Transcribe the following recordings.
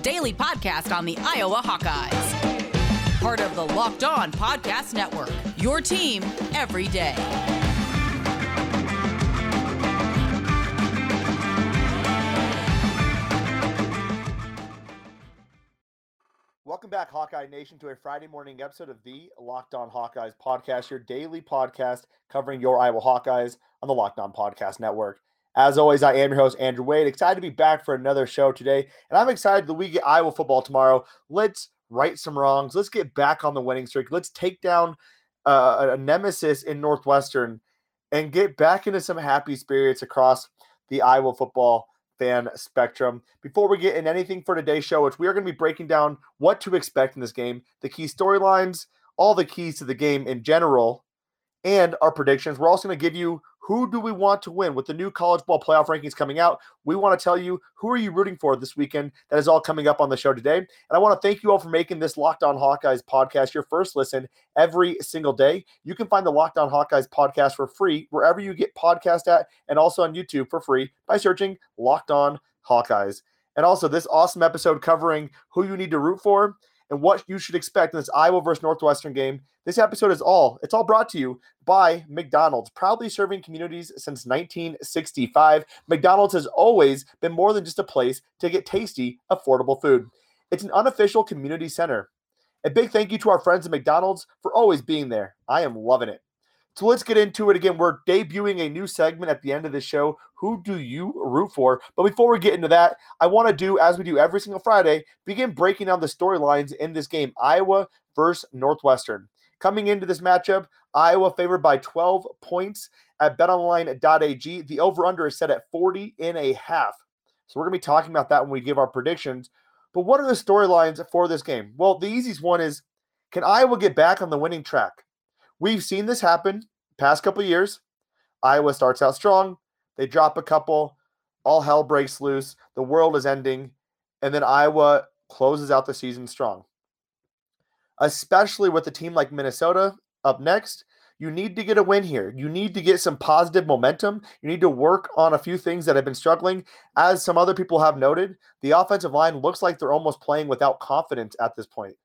daily podcast on the Iowa Hawkeyes. Part of the Locked On Podcast Network, your team every day. Welcome back, Hawkeye Nation, to a Friday morning episode of the Locked On Hawkeyes podcast, your daily podcast covering your Iowa Hawkeyes on the Locked On Podcast Network. As always, I am your host, Andrew Wade. Excited to be back for another show today. And I'm excited that we get Iowa football tomorrow. Let's right some wrongs. Let's get back on the winning streak. Let's take down uh, a nemesis in Northwestern and get back into some happy spirits across the Iowa football fan spectrum. Before we get in anything for today's show, which we are going to be breaking down what to expect in this game, the key storylines, all the keys to the game in general, and our predictions. We're also going to give you who do we want to win with the new college ball playoff rankings coming out. We want to tell you who are you rooting for this weekend. That is all coming up on the show today. And I want to thank you all for making this Locked On Hawkeyes podcast your first listen every single day. You can find the Locked On Hawkeyes podcast for free wherever you get podcast at and also on YouTube for free by searching Locked On Hawkeyes. And also this awesome episode covering who you need to root for and what you should expect in this Iowa versus Northwestern game. This episode is all, it's all brought to you by McDonald's, proudly serving communities since 1965. McDonald's has always been more than just a place to get tasty, affordable food. It's an unofficial community center. A big thank you to our friends at McDonald's for always being there. I am loving it. So let's get into it again. We're debuting a new segment at the end of the show. Who do you root for? But before we get into that, I want to do, as we do every single Friday, begin breaking down the storylines in this game Iowa versus Northwestern. Coming into this matchup, Iowa favored by 12 points at betonline.ag. The over under is set at 40 and a half. So we're going to be talking about that when we give our predictions. But what are the storylines for this game? Well, the easiest one is can Iowa get back on the winning track? We've seen this happen past couple years. Iowa starts out strong, they drop a couple, all hell breaks loose, the world is ending, and then Iowa closes out the season strong. Especially with a team like Minnesota up next, you need to get a win here. You need to get some positive momentum. You need to work on a few things that have been struggling. As some other people have noted, the offensive line looks like they're almost playing without confidence at this point.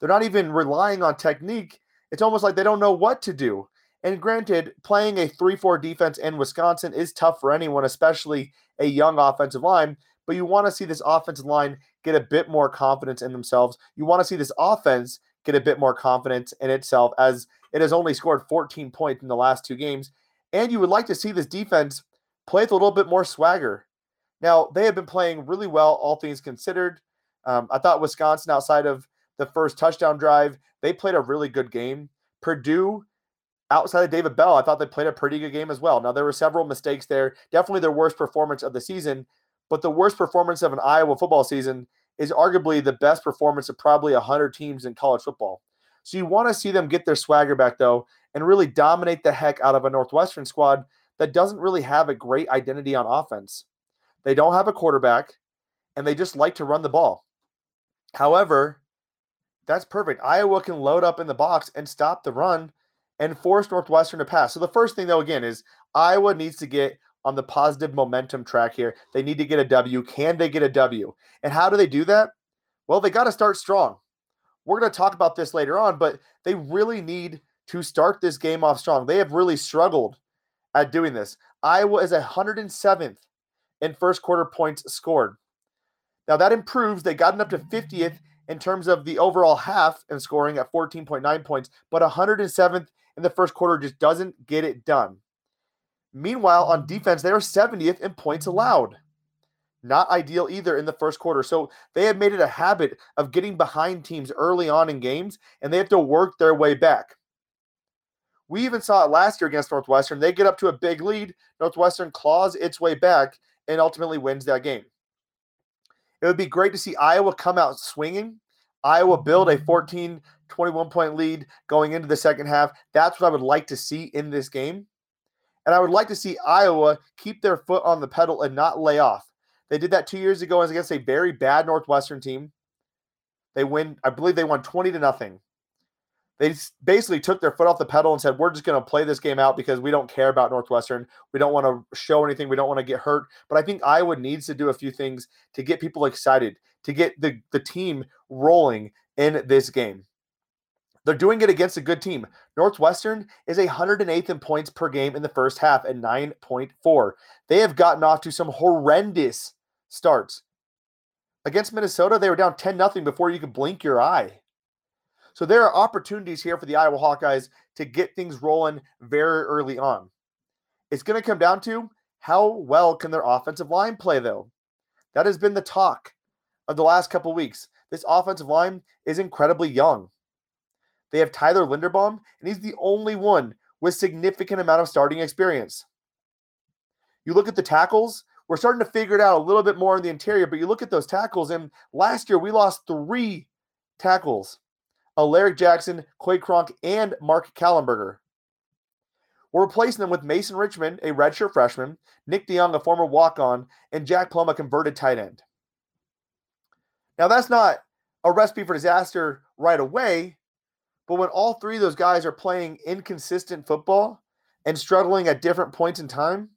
They're not even relying on technique it's almost like they don't know what to do. And granted, playing a 3 4 defense in Wisconsin is tough for anyone, especially a young offensive line. But you want to see this offensive line get a bit more confidence in themselves. You want to see this offense get a bit more confidence in itself as it has only scored 14 points in the last two games. And you would like to see this defense play with a little bit more swagger. Now, they have been playing really well, all things considered. Um, I thought Wisconsin, outside of the first touchdown drive. They played a really good game. Purdue, outside of David Bell, I thought they played a pretty good game as well. Now, there were several mistakes there. Definitely their worst performance of the season, but the worst performance of an Iowa football season is arguably the best performance of probably 100 teams in college football. So you want to see them get their swagger back, though, and really dominate the heck out of a Northwestern squad that doesn't really have a great identity on offense. They don't have a quarterback, and they just like to run the ball. However, that's perfect. Iowa can load up in the box and stop the run and force Northwestern to pass. So the first thing though again is Iowa needs to get on the positive momentum track here. They need to get a W. Can they get a W? And how do they do that? Well, they got to start strong. We're going to talk about this later on, but they really need to start this game off strong. They have really struggled at doing this. Iowa is 107th in first quarter points scored. Now that improves. They gotten up to 50th in terms of the overall half and scoring at 14.9 points, but 107th in the first quarter just doesn't get it done. Meanwhile, on defense, they are 70th in points allowed. Not ideal either in the first quarter. So they have made it a habit of getting behind teams early on in games, and they have to work their way back. We even saw it last year against Northwestern. They get up to a big lead. Northwestern claws its way back and ultimately wins that game. It would be great to see Iowa come out swinging. Iowa build a 14 21 point lead going into the second half. That's what I would like to see in this game. And I would like to see Iowa keep their foot on the pedal and not lay off. They did that two years ago against a very bad Northwestern team. They win, I believe they won 20 to nothing. They basically took their foot off the pedal and said, We're just going to play this game out because we don't care about Northwestern. We don't want to show anything. We don't want to get hurt. But I think Iowa needs to do a few things to get people excited, to get the, the team rolling in this game. They're doing it against a good team. Northwestern is 108th in points per game in the first half at 9.4. They have gotten off to some horrendous starts. Against Minnesota, they were down 10 0 before you could blink your eye. So there are opportunities here for the Iowa Hawkeyes to get things rolling very early on. It's going to come down to how well can their offensive line play, though. That has been the talk of the last couple weeks. This offensive line is incredibly young. They have Tyler Linderbaum, and he's the only one with significant amount of starting experience. You look at the tackles, we're starting to figure it out a little bit more in the interior, but you look at those tackles, and last year we lost three tackles. Alaric Jackson, Coy Cronk, and Mark Kallenberger. We're replacing them with Mason Richman, a redshirt freshman, Nick DeJong, a former walk-on, and Jack Plumb, a converted tight end. Now that's not a recipe for disaster right away, but when all three of those guys are playing inconsistent football and struggling at different points in time,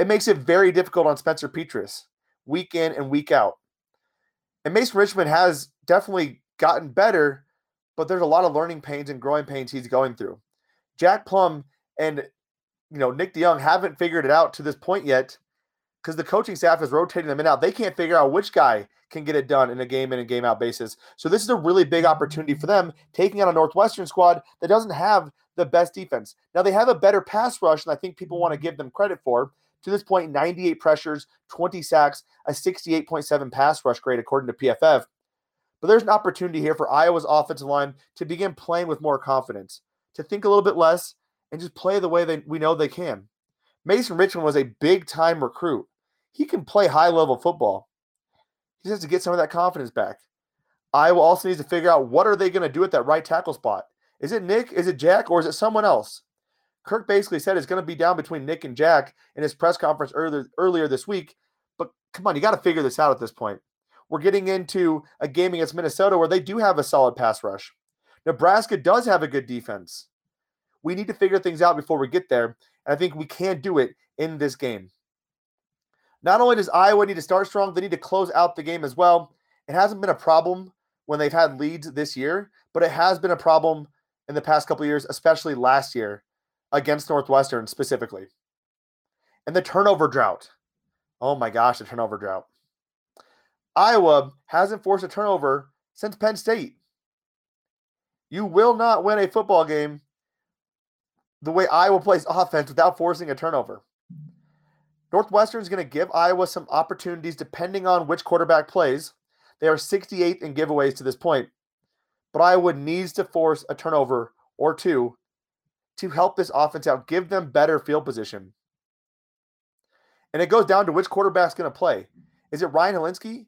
it makes it very difficult on Spencer Petras week in and week out. And Mason Richman has definitely gotten better, but there's a lot of learning pains and growing pains he's going through. Jack Plumb and you know Nick DeJong haven't figured it out to this point yet because the coaching staff is rotating them in and out. They can't figure out which guy can get it done in a game in and game out basis. So this is a really big opportunity for them taking on a Northwestern squad that doesn't have the best defense. Now they have a better pass rush and I think people want to give them credit for. To this point, 98 pressures, 20 sacks, a 68.7 pass rush grade according to PFF. But there's an opportunity here for Iowa's offensive line to begin playing with more confidence, to think a little bit less, and just play the way they, we know they can. Mason Richman was a big time recruit. He can play high level football. He just has to get some of that confidence back. Iowa also needs to figure out what are they going to do at that right tackle spot. Is it Nick? Is it Jack? Or is it someone else? Kirk basically said it's going to be down between Nick and Jack in his press conference earlier earlier this week. But come on, you got to figure this out at this point. We're getting into a game against Minnesota where they do have a solid pass rush. Nebraska does have a good defense. We need to figure things out before we get there. And I think we can't do it in this game. Not only does Iowa need to start strong, they need to close out the game as well. It hasn't been a problem when they've had leads this year, but it has been a problem in the past couple years, especially last year against Northwestern specifically. And the turnover drought. Oh my gosh, the turnover drought. Iowa hasn't forced a turnover since Penn State. You will not win a football game the way Iowa plays offense without forcing a turnover. Northwestern is going to give Iowa some opportunities depending on which quarterback plays. They are 68th in giveaways to this point, but Iowa needs to force a turnover or two to help this offense out, give them better field position. And it goes down to which quarterback's going to play. Is it Ryan Hilinski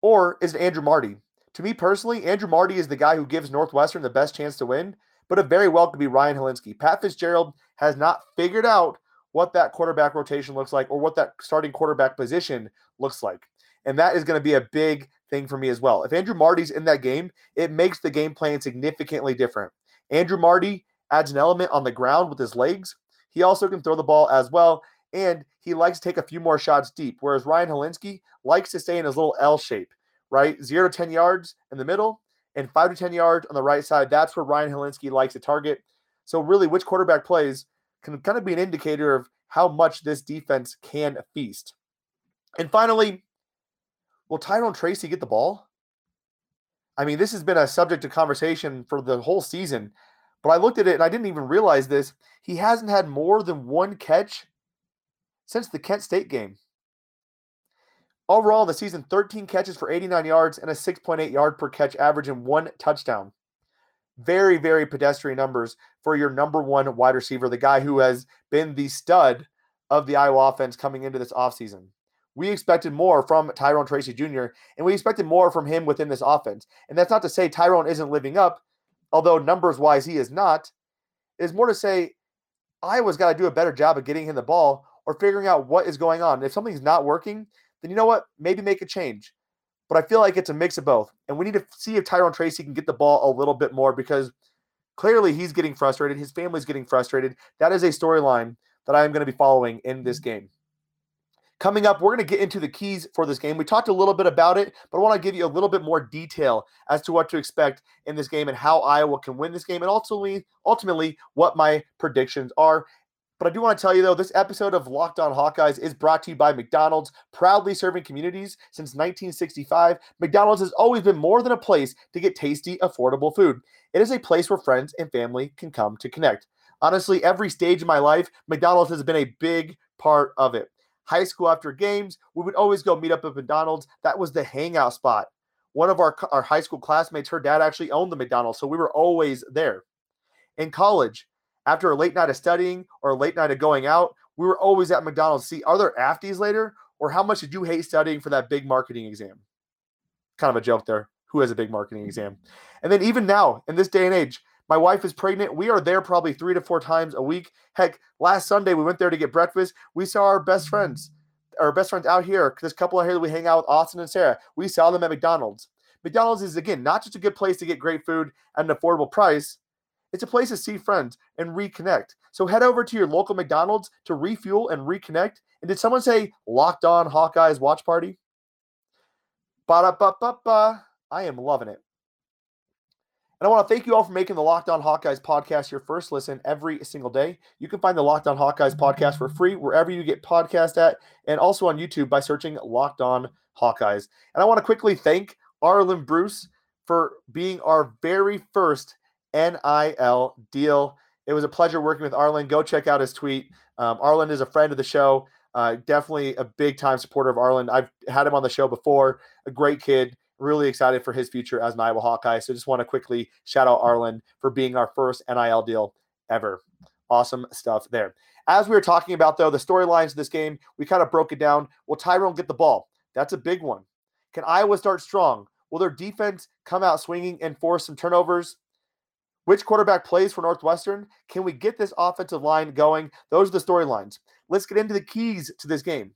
or is it Andrew Marty? To me personally, Andrew Marty is the guy who gives Northwestern the best chance to win, but it very well could be Ryan Hilinski. Pat Fitzgerald has not figured out what that quarterback rotation looks like or what that starting quarterback position looks like. And that is going to be a big thing for me as well. If Andrew Marty's in that game, it makes the game plan significantly different. Andrew Marty adds an element on the ground with his legs. He also can throw the ball as well, and he likes to take a few more shots deep, whereas Ryan Hilinski likes to stay in his little L shape, right? Zero to 10 yards in the middle and five to 10 yards on the right side. That's where Ryan Hilinski likes to target. So, really, which quarterback plays can kind of be an indicator of how much this defense can feast. And finally, will Tyrone Tracy get the ball? I mean, this has been a subject of conversation for the whole season, but I looked at it and I didn't even realize this. He hasn't had more than one catch since the Kent State game. Overall, the season, 13 catches for 89 yards and a 6.8 yard per catch average and one touchdown. Very, very pedestrian numbers for your number one wide receiver, the guy who has been the stud of the Iowa offense coming into this offseason. We expected more from Tyrone Tracy Jr., and we expected more from him within this offense. And that's not to say Tyrone isn't living up, although numbers wise he is not. It is more to say Iowa's got to do a better job of getting him the ball or figuring out what is going on. If something's not working, then you know what? Maybe make a change. But I feel like it's a mix of both. And we need to see if Tyrone Tracy can get the ball a little bit more because clearly he's getting frustrated. His family's getting frustrated. That is a storyline that I am going to be following in this mm-hmm. game. Coming up, we're going to get into the keys for this game. We talked a little bit about it, but I want to give you a little bit more detail as to what to expect in this game and how Iowa can win this game, and ultimately, ultimately, what my predictions are. But I do want to tell you, though, this episode of Locked On Hawkeyes is brought to you by McDonald's, proudly serving communities since 1965. McDonald's has always been more than a place to get tasty, affordable food. It is a place where friends and family can come to connect. Honestly, every stage of my life, McDonald's has been a big part of it high school after games, we would always go meet up at McDonald's. That was the hangout spot. One of our, our high school classmates, her dad actually owned the McDonald's, so we were always there. In college, after a late night of studying or a late night of going out, we were always at McDonald's. See, are there afties later? Or how much did you hate studying for that big marketing exam? Kind of a joke there. Who has a big marketing mm-hmm. exam? And then even now, in this day and age, my wife is pregnant. We are there probably three to four times a week. Heck, last Sunday we went there to get breakfast. We saw our best mm-hmm. friends, our best friends out here. This couple out here that we hang out with, Austin and Sarah. We saw them at McDonald's. McDonald's is again not just a good place to get great food at an affordable price. It's a place to see friends and reconnect. So head over to your local McDonald's to refuel and reconnect. And did someone say locked on Hawkeyes watch party? Ba da ba ba ba. I am loving it. And I want to thank you all for making the Locked On Hawkeyes podcast your first listen every single day. You can find the Locked On Hawkeyes podcast for free wherever you get podcast at, and also on YouTube by searching Locked On Hawkeyes. And I want to quickly thank Arland Bruce for being our very first NIL deal. It was a pleasure working with Arland. Go check out his tweet. Um, Arland is a friend of the show. Uh, definitely a big time supporter of Arland. I've had him on the show before. A great kid really excited for his future as an Iowa Hawkeye. So just want to quickly shout out Arland for being our first NIL deal ever. Awesome stuff there. As we were talking about, though, the storylines of this game, we kind of broke it down. Will Tyrone get the ball? That's a big one. Can Iowa start strong? Will their defense come out swinging and force some turnovers? Which quarterback plays for Northwestern? Can we get this offensive line going? Those are the storylines. Let's get into the keys to this game.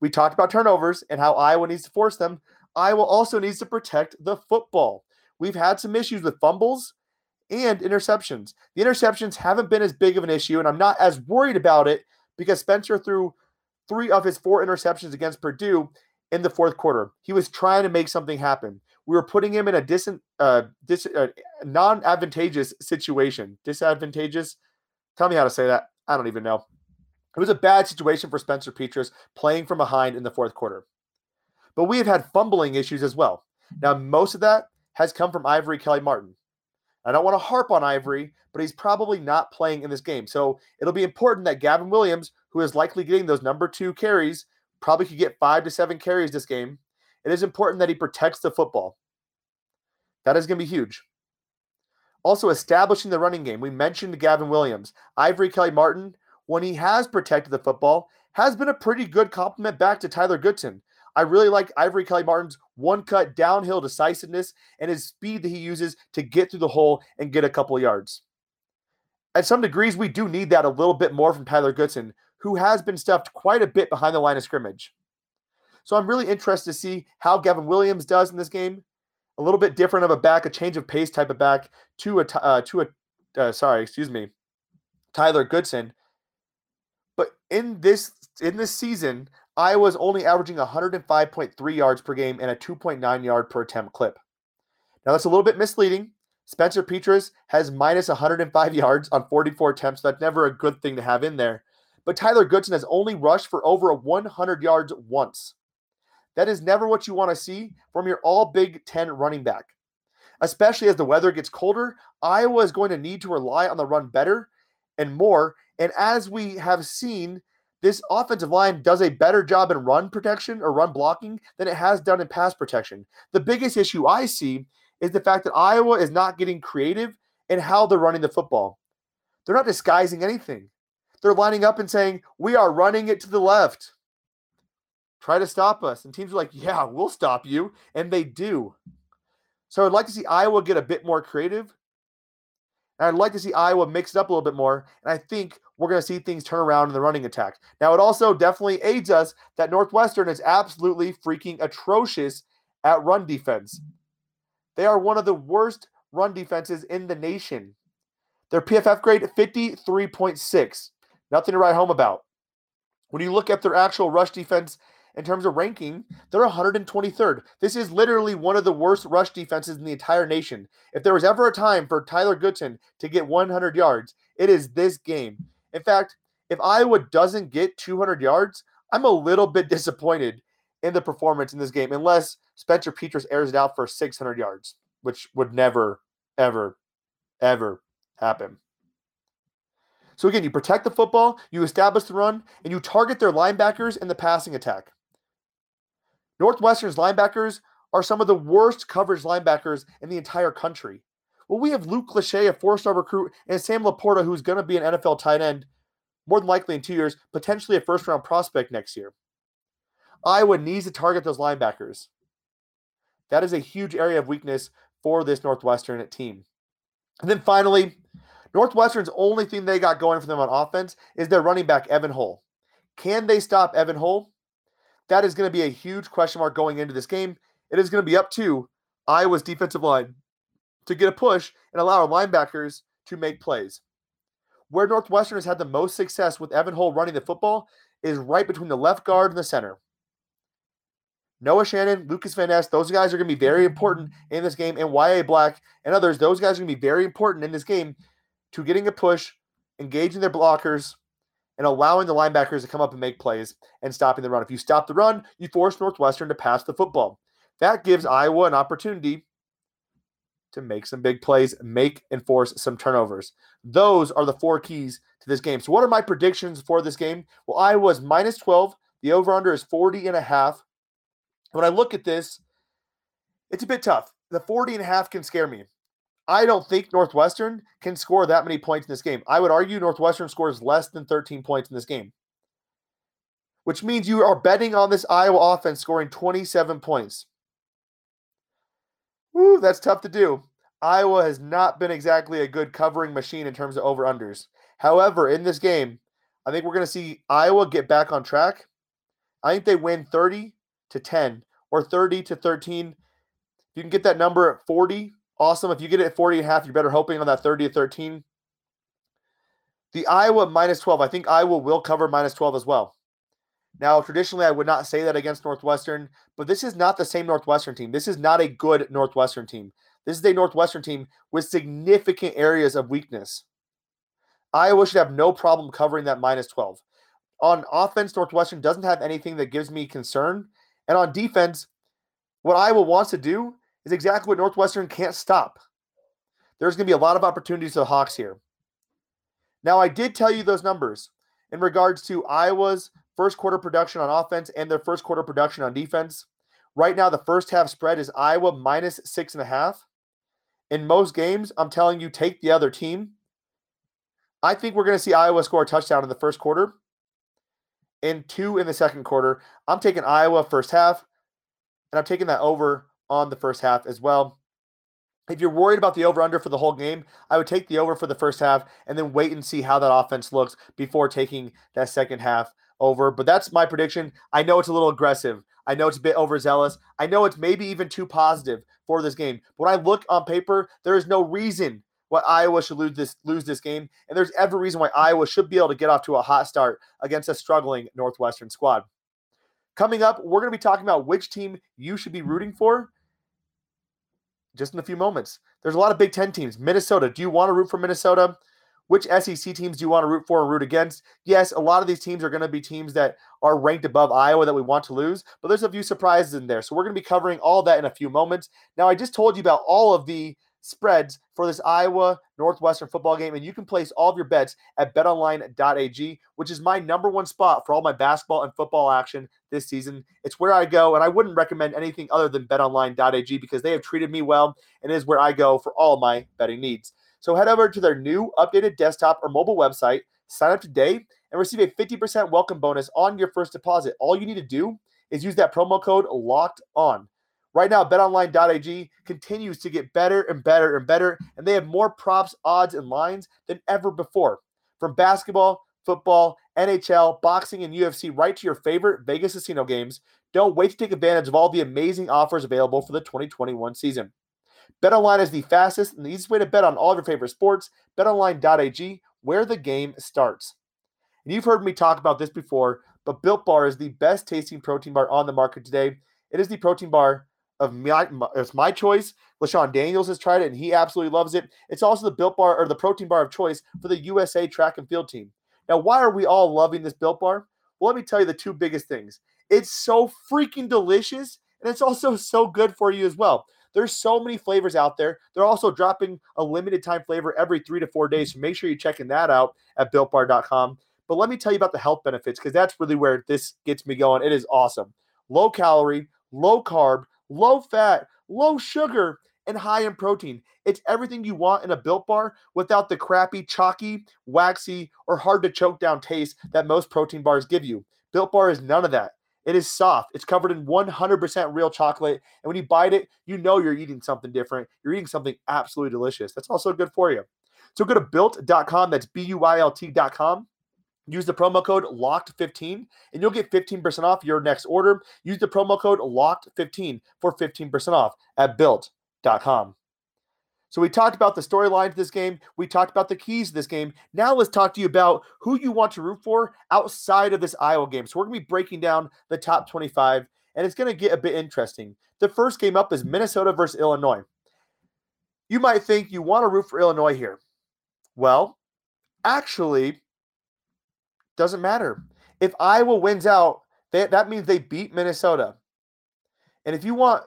We talked about turnovers and how Iowa needs to force them. Iowa also needs to protect the football. We've had some issues with fumbles and interceptions. The interceptions haven't been as big of an issue, and I'm not as worried about it because Spencer threw three of his four interceptions against Purdue in the fourth quarter. He was trying to make something happen. We were putting him in a dis- uh, dis- uh, non-advantageous situation. Disadvantageous? Tell me how to say that. I don't even know. It was a bad situation for Spencer Petras playing from behind in the fourth quarter. But we have had fumbling issues as well. Now, most of that has come from Ivory Kelly Martin. I don't want to harp on Ivory, but he's probably not playing in this game. So it'll be important that Gavin Williams, who is likely getting those number two carries, probably could get five to seven carries this game. It is important that he protects the football. That is going to be huge. Also, establishing the running game. We mentioned Gavin Williams. Ivory Kelly Martin, when he has protected the football, has been a pretty good compliment back to Tyler Goodson. I really like Ivory Kelly Martin's one cut downhill decisiveness and his speed that he uses to get through the hole and get a couple yards. At some degrees, we do need that a little bit more from Tyler Goodson, who has been stuffed quite a bit behind the line of scrimmage. So I'm really interested to see how Gavin Williams does in this game. A little bit different of a back, a change of pace type of back to a uh, to a uh, sorry, excuse me, Tyler Goodson. But in this in this season, Iowa's only averaging 105.3 yards per game and a 2.9 yard per attempt clip. Now that's a little bit misleading. Spencer Petras has minus 105 yards on 44 attempts. That's never a good thing to have in there. But Tyler Goodson has only rushed for over 100 yards once. That is never what you want to see from your all Big Ten running back. Especially as the weather gets colder, Iowa is going to need to rely on the run better and more. And as we have seen this offensive line does a better job in run protection or run blocking than it has done in pass protection. The biggest issue I see is the fact that Iowa is not getting creative in how they're running the football. They're not disguising anything. They're lining up and saying, We are running it to the left. Try to stop us. And teams are like, Yeah, we'll stop you. And they do. So I'd like to see Iowa get a bit more creative. And I'd like to see Iowa mix it up a little bit more. And I think we're going to see things turn around in the running attack. Now, it also definitely aids us that Northwestern is absolutely freaking atrocious at run defense. They are one of the worst run defenses in the nation. Their PFF grade 53.6. Nothing to write home about. When you look at their actual rush defense in terms of ranking, they're 123rd. This is literally one of the worst rush defenses in the entire nation. If there was ever a time for Tyler Goodson to get 100 yards, it is this game. In fact, if Iowa doesn't get 200 yards, I'm a little bit disappointed in the performance in this game, unless Spencer Petras airs it out for 600 yards, which would never, ever, ever happen. So again, you protect the football, you establish the run, and you target their linebackers in the passing attack. Northwestern's linebackers are some of the worst coverage linebackers in the entire country. Well, we have Luke Lachey, a four-star recruit, and Sam LaPorta, who's going to be an NFL tight end, more than likely in two years, potentially a first-round prospect next year. Iowa needs to target those linebackers. That is a huge area of weakness for this Northwestern team. And then finally, Northwestern's only thing they got going for them on offense is their running back, Evan Hull. Can they stop Evan Hull? That is going to be a huge question mark going into this game. It is going to be up to Iowa's defensive line to get a push and allow our linebackers to make plays. Where Northwestern has had the most success with Evan Hull running the football is right between the left guard and the center. Noah Shannon, Lucas Van Ness, those guys are going to be very important in this game, and Y.A. Black and others, those guys are going to be very important in this game to getting a push, engaging their blockers, and allowing the linebackers to come up and make plays and stopping the run. If you stop the run, you force Northwestern to pass the football. That gives Iowa an opportunity to make some big plays, make and force some turnovers. Those are the four keys to this game. So, what are my predictions for this game? Well, Iowa is minus 12. The over under is 40 and a half. When I look at this, it's a bit tough. The 40 and a half can scare me. I don't think Northwestern can score that many points in this game. I would argue Northwestern scores less than 13 points in this game, which means you are betting on this Iowa offense scoring 27 points. Woo, that's tough to do. Iowa has not been exactly a good covering machine in terms of over unders. However, in this game, I think we're going to see Iowa get back on track. I think they win 30 to 10 or 30 to 13. If you can get that number at 40, awesome. If you get it at 40 and a half, you're better hoping on that 30 to 13. The Iowa minus 12, I think Iowa will cover minus 12 as well. Now, traditionally, I would not say that against Northwestern, but this is not the same Northwestern team. This is not a good Northwestern team. This is a Northwestern team with significant areas of weakness. Iowa should have no problem covering that minus 12. On offense, Northwestern doesn't have anything that gives me concern. And on defense, what Iowa wants to do is exactly what Northwestern can't stop. There's going to be a lot of opportunities for the Hawks here. Now, I did tell you those numbers in regards to Iowa's first quarter production on offense and their first quarter production on defense. Right now, the first half spread is Iowa minus six and a half. In most games, I'm telling you, take the other team. I think we're going to see Iowa score a touchdown in the first quarter and two in the second quarter. I'm taking Iowa first half, and I'm taking that over on the first half as well. If you're worried about the over under for the whole game, I would take the over for the first half and then wait and see how that offense looks before taking that second half over. But that's my prediction. I know it's a little aggressive. I know it's a bit overzealous. I know it's maybe even too positive for this game. But when I look on paper, there is no reason why Iowa should lose this lose this game, and there's every reason why Iowa should be able to get off to a hot start against a struggling Northwestern squad. Coming up, we're going to be talking about which team you should be rooting for just in a few moments. There's a lot of Big Ten teams. Minnesota, do you want to root for Minnesota? Which SEC teams do you want to root for and root against? Yes, a lot of these teams are going to be teams that are ranked above Iowa that we want to lose, but there's a few surprises in there. So we're going to be covering all that in a few moments. Now, I just told you about all of the spreads for this Iowa Northwestern football game, and you can place all of your bets at betonline.ag, which is my number one spot for all my basketball and football action this season. It's where I go, and I wouldn't recommend anything other than betonline.ag because they have treated me well, and it is where I go for all my betting needs. So head over to their new updated desktop or mobile website, sign up today, and receive a 50% welcome bonus on your first deposit. All you need to do is use that promo code locked on. Right now, betonline.ag continues to get better and better and better, and they have more props, odds, and lines than ever before. From basketball, football, NHL, boxing, and UFC, right to your favorite Vegas casino games. Don't wait to take advantage of all the amazing offers available for the 2021 season. BetOnline is the fastest and the easiest way to bet on all of your favorite sports. BetOnline.ag, where the game starts. And you've heard me talk about this before, but Built Bar is the best tasting protein bar on the market today. It is the protein bar of my, my it's my choice. LaShawn Daniels has tried it and he absolutely loves it. It's also the Built Bar or the protein bar of choice for the USA track and field team. Now, why are we all loving this Built Bar? Well, let me tell you the two biggest things. It's so freaking delicious and it's also so good for you as well. There's so many flavors out there. They're also dropping a limited time flavor every three to four days. So make sure you're checking that out at builtbar.com. But let me tell you about the health benefits because that's really where this gets me going. It is awesome. Low calorie, low carb, low fat, low sugar, and high in protein. It's everything you want in a built bar without the crappy, chalky, waxy, or hard to choke down taste that most protein bars give you. Built bar is none of that. It is soft. It's covered in 100% real chocolate. And when you bite it, you know you're eating something different. You're eating something absolutely delicious. That's also good for you. So go to built.com. That's B U I L T.com. Use the promo code LOCKED15 and you'll get 15% off your next order. Use the promo code LOCKED15 for 15% off at built.com. So we talked about the storyline to this game. We talked about the keys to this game. Now let's talk to you about who you want to root for outside of this Iowa game. So we're going to be breaking down the top 25, and it's going to get a bit interesting. The first game up is Minnesota versus Illinois. You might think you want to root for Illinois here. Well, actually, doesn't matter. If Iowa wins out, they, that means they beat Minnesota. And if you want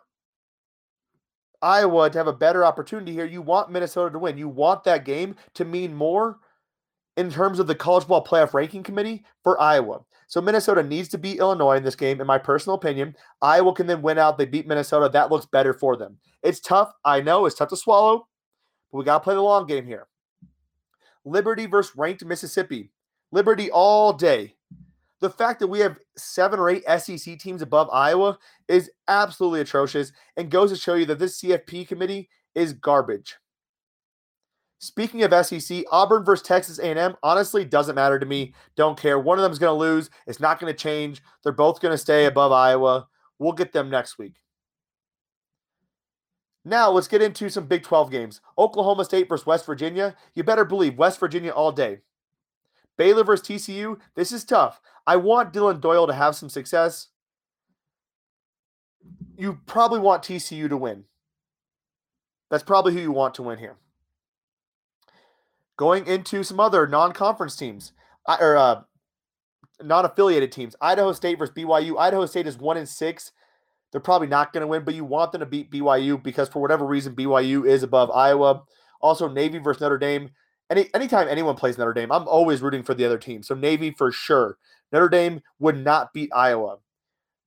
Iowa to have a better opportunity here. You want Minnesota to win. You want that game to mean more in terms of the college ball playoff ranking committee for Iowa. So Minnesota needs to beat Illinois in this game, in my personal opinion. Iowa can then win out. They beat Minnesota. That looks better for them. It's tough. I know it's tough to swallow, but we got to play the long game here. Liberty versus ranked Mississippi. Liberty all day the fact that we have seven or eight SEC teams above Iowa is absolutely atrocious and goes to show you that this CFP committee is garbage. Speaking of SEC, Auburn versus Texas A&M honestly doesn't matter to me. Don't care. One of them is going to lose. It's not going to change. They're both going to stay above Iowa. We'll get them next week. Now let's get into some Big 12 games. Oklahoma State versus West Virginia. You better believe West Virginia all day. Baylor versus TCU. This is tough. I want Dillon Doyle to have some success. You probably want TCU to win. That's probably who you want to win here. Going into some other non-conference teams or uh, non-affiliated teams, Idaho State versus BYU. Idaho State is one in six. They're probably not going to win, but you want them to beat BYU because for whatever reason BYU is above Iowa. Also, Navy versus Notre Dame. Any anytime anyone plays Notre Dame, I'm always rooting for the other team. So Navy for sure. Notre Dame would not beat Iowa.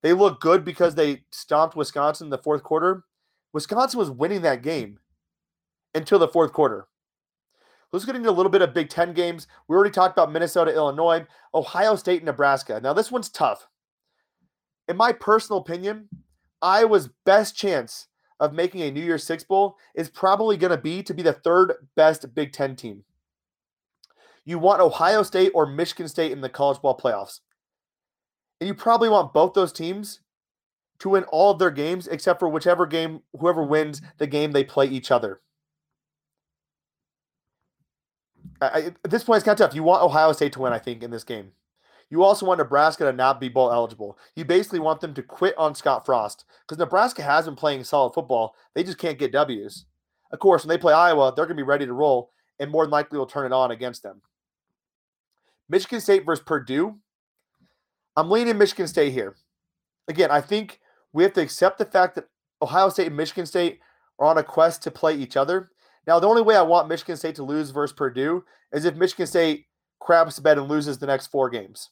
They look good because they stomped Wisconsin in the fourth quarter. Wisconsin was winning that game until the fourth quarter. Let's get into a little bit of Big Ten games. We already talked about Minnesota, Illinois, Ohio State, Nebraska. Now, this one's tough. In my personal opinion, Iowa's best chance of making a New Year's Six Bowl is probably going to be to be the third best Big Ten team. You want Ohio State or Michigan State in the college ball playoffs. And you probably want both those teams to win all of their games except for whichever game, whoever wins the game they play each other. I, at this point, it's kind of tough. You want Ohio State to win, I think, in this game. You also want Nebraska to not be bowl eligible. You basically want them to quit on Scott Frost because Nebraska has been playing solid football. They just can't get W's. Of course, when they play Iowa, they're going to be ready to roll and more than likely will turn it on against them. Michigan State versus Purdue. I'm leaning Michigan State here. Again, I think we have to accept the fact that Ohio State and Michigan State are on a quest to play each other. Now, the only way I want Michigan State to lose versus Purdue is if Michigan State craps the bed and loses the next four games.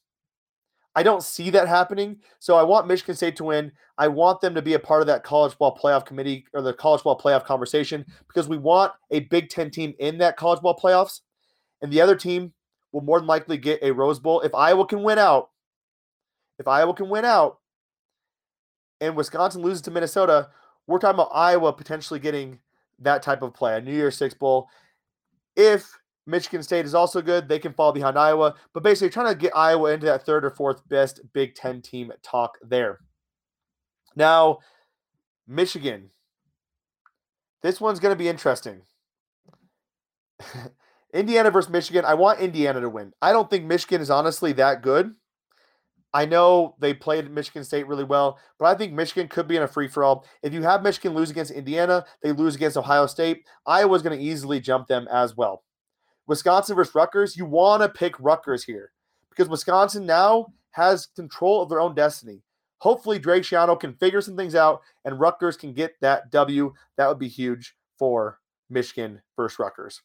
I don't see that happening. So I want Michigan State to win. I want them to be a part of that college ball playoff committee or the college ball playoff conversation because we want a Big Ten team in that college ball playoffs. And the other team will more than likely get a Rose Bowl. If Iowa can win out, if Iowa can win out and Wisconsin loses to Minnesota, we're talking about Iowa potentially getting that type of play, a New Year's Six Bowl. If Michigan State is also good, they can fall behind Iowa. But basically, trying to get Iowa into that third or fourth best Big Ten team talk there. Now, Michigan. This one's going to be interesting. Indiana versus Michigan. I want Indiana to win. I don't think Michigan is honestly that good. I know they played Michigan State really well, but I think Michigan could be in a free for all. If you have Michigan lose against Indiana, they lose against Ohio State. Iowa's going to easily jump them as well. Wisconsin versus Rutgers, you want to pick Rutgers here because Wisconsin now has control of their own destiny. Hopefully, Drake Schiano can figure some things out and Rutgers can get that W. That would be huge for Michigan versus Rutgers.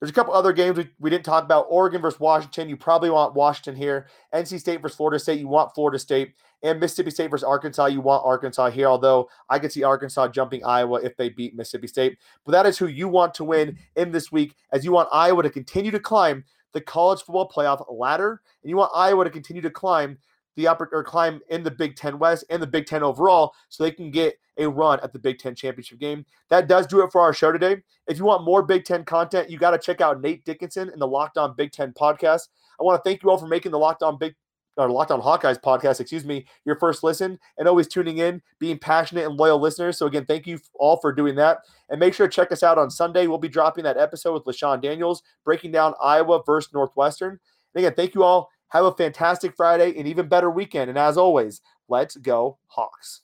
There's a couple other games we, we didn't talk about. Oregon versus Washington. You probably want Washington here. NC State versus Florida State. You want Florida State. And Mississippi State versus Arkansas. You want Arkansas here, although I could see Arkansas jumping Iowa if they beat Mississippi State. But that is who you want to win in this week, as you want Iowa to continue to climb the college football playoff ladder. And you want Iowa to continue to climb the upper or climb in the Big Ten West and the Big Ten overall so they can get a run at the Big Ten championship game. That does do it for our show today. If you want more Big Ten content, you got to check out Nate Dickinson in the Locked On Big Ten podcast. I want to thank you all for making the Locked On Big or Locked On Hawkeyes podcast, excuse me, your first listen and always tuning in, being passionate and loyal listeners. So again, thank you all for doing that. And make sure to check us out on Sunday. We'll be dropping that episode with LaShawn Daniels, breaking down Iowa versus Northwestern. And again, thank you all. Have a fantastic Friday and even better weekend. And as always, let's go, Hawks.